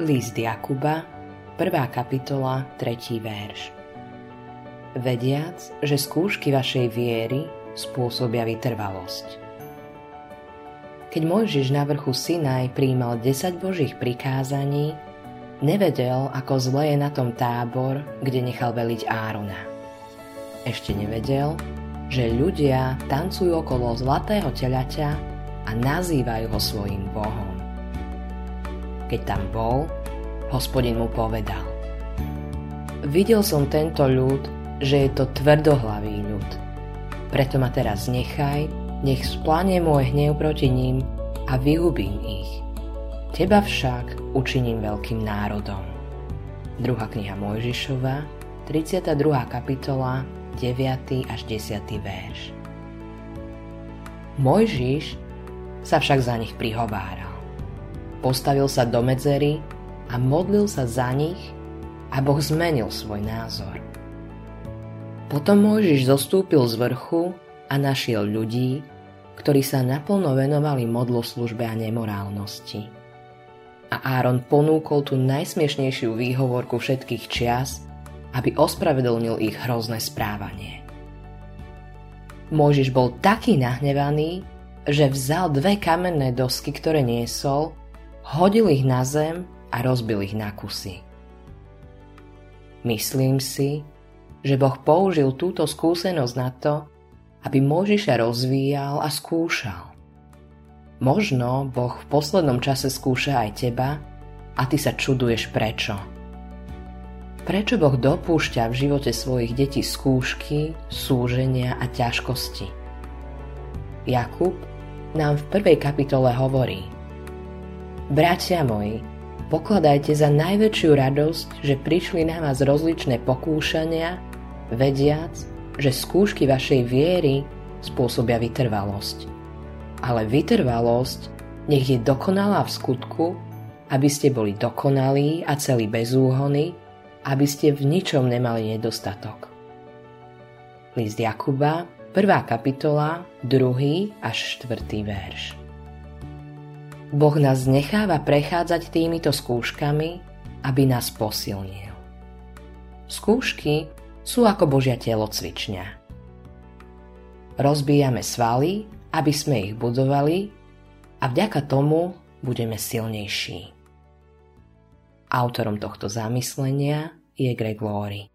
List Jakuba, 1. kapitola, 3. verš. Vediac, že skúšky vašej viery spôsobia vytrvalosť. Keď Mojžiš na vrchu Sinaj príjmal 10 božích prikázaní, nevedel, ako zle je na tom tábor, kde nechal veliť Árona. Ešte nevedel, že ľudia tancujú okolo zlatého telaťa a nazývajú ho svojim bohom. Keď tam bol, hospodin mu povedal. Videl som tento ľud, že je to tvrdohlavý ľud. Preto ma teraz nechaj, nech splanie môj hnev proti ním a vyhubím ich. Teba však učiním veľkým národom. Druhá kniha Mojžišova, 32. kapitola, 9. až 10. verš. Mojžiš sa však za nich prihováral postavil sa do medzery a modlil sa za nich a Boh zmenil svoj názor. Potom Mojžiš zostúpil z vrchu a našiel ľudí, ktorí sa naplno venovali modloslužbe a nemorálnosti. A Áron ponúkol tú najsmiešnejšiu výhovorku všetkých čias, aby ospravedlnil ich hrozné správanie. Mojžiš bol taký nahnevaný, že vzal dve kamenné dosky, ktoré niesol hodil ich na zem a rozbil ich na kusy. Myslím si, že Boh použil túto skúsenosť na to, aby Možiša rozvíjal a skúšal. Možno Boh v poslednom čase skúša aj teba a ty sa čuduješ prečo. Prečo Boh dopúšťa v živote svojich detí skúšky, súženia a ťažkosti? Jakub nám v prvej kapitole hovorí – Bratia moji, pokladajte za najväčšiu radosť, že prišli na vás rozličné pokúšania, vediac, že skúšky vašej viery spôsobia vytrvalosť. Ale vytrvalosť nech je dokonalá v skutku, aby ste boli dokonalí a celí bez úhony, aby ste v ničom nemali nedostatok. List Jakuba, 1. kapitola, 2. až 4. verš. Boh nás necháva prechádzať týmito skúškami, aby nás posilnil. Skúšky sú ako Božia telocvičňa. Rozbíjame svaly, aby sme ich budovali a vďaka tomu budeme silnejší. Autorom tohto zamyslenia je Greg Laurie.